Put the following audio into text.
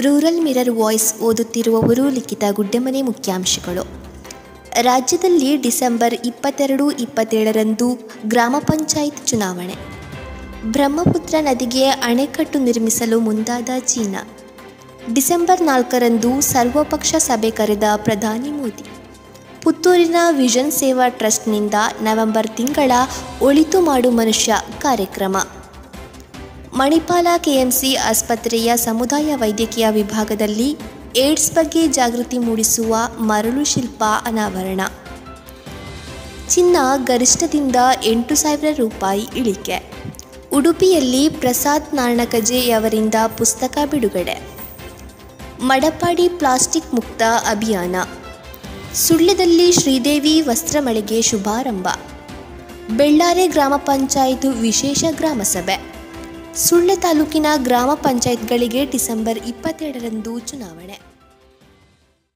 Rural mirror voice ಓದುತ್ತಿರುವವರು ಲಿಖಿತ ಗುಡ್ಡೆಮನೆ ಮುಖ್ಯಾಂಶಗಳು. ರಾಜ್ಯದಲ್ಲಿ ಡಿಸೆಂಬರ್ ಇಪ್ಪತ್ತೆರಡು, ಇಪ್ಪತ್ತೇಳರಂದು ಗ್ರಾಮ ಪಂಚಾಯತ್ ಚುನಾವಣೆ. ಬ್ರಹ್ಮಪುತ್ರ ನದಿಗೆ ಅಣೆಕಟ್ಟು ನಿರ್ಮಿಸಲು ಮುಂದಾದ ಚೀನಾ. ಡಿಸೆಂಬರ್ ನಾಲ್ಕರಂದು ಸರ್ವಪಕ್ಷ ಸಭೆ ಕರೆದ ಪ್ರಧಾನಿ ಮೋದಿ. ಪುತ್ತೂರಿನ ವಿಷನ್ ಸೇವಾ ಟ್ರಸ್ಟ್ನಿಂದ ನವೆಂಬರ್ ತಿಂಗಳ ಒಳಿತು ಮಾಡು ಮನುಷ್ಯ ಕಾರ್ಯಕ್ರಮ. ಮಣಿಪಾಲ ಕೆಎಂಸಿ ಆಸ್ಪತ್ರೆಯ ಸಮುದಾಯ ವೈದ್ಯಕೀಯ ವಿಭಾಗದಲ್ಲಿ ಏಡ್ಸ್ ಬಗ್ಗೆ ಜಾಗೃತಿ ಮೂಡಿಸುವ ಮರಳು ಶಿಲ್ಪ ಅನಾವರಣ. ಚಿನ್ನ ಗರಿಷ್ಠದಿಂದ ಎಂಟು ಸಾವಿರ ರೂಪಾಯಿ ಇಳಿಕೆ. ಉಡುಪಿಯಲ್ಲಿ ಪ್ರಸಾದ್ ನಾರಣಕಜೆಯವರಿಂದ ಪುಸ್ತಕ ಬಿಡುಗಡೆ. ಮಡಪಾಡಿ ಪ್ಲಾಸ್ಟಿಕ್ ಮುಕ್ತ ಅಭಿಯಾನ. ಸುಳ್ಯದಲ್ಲಿ ಶ್ರೀದೇವಿ ವಸ್ತ್ರಮಳಿಗೆ ಶುಭಾರಂಭ. ಬೆಳ್ಳಾರೆ ಗ್ರಾಮ ಪಂಚಾಯತ್ ವಿಶೇಷ ಗ್ರಾಮ ಸಭೆ ಸುಳ್ಯ ತಾಲೂಕಿನ ಗ್ರಾಮ ಪಂಚಾಯತ್ಗಳಿಗೆ ಡಿಸೆಂಬರ್ ಇಪ್ಪತ್ತೆರಡರಂದು ಚುನಾವಣೆ.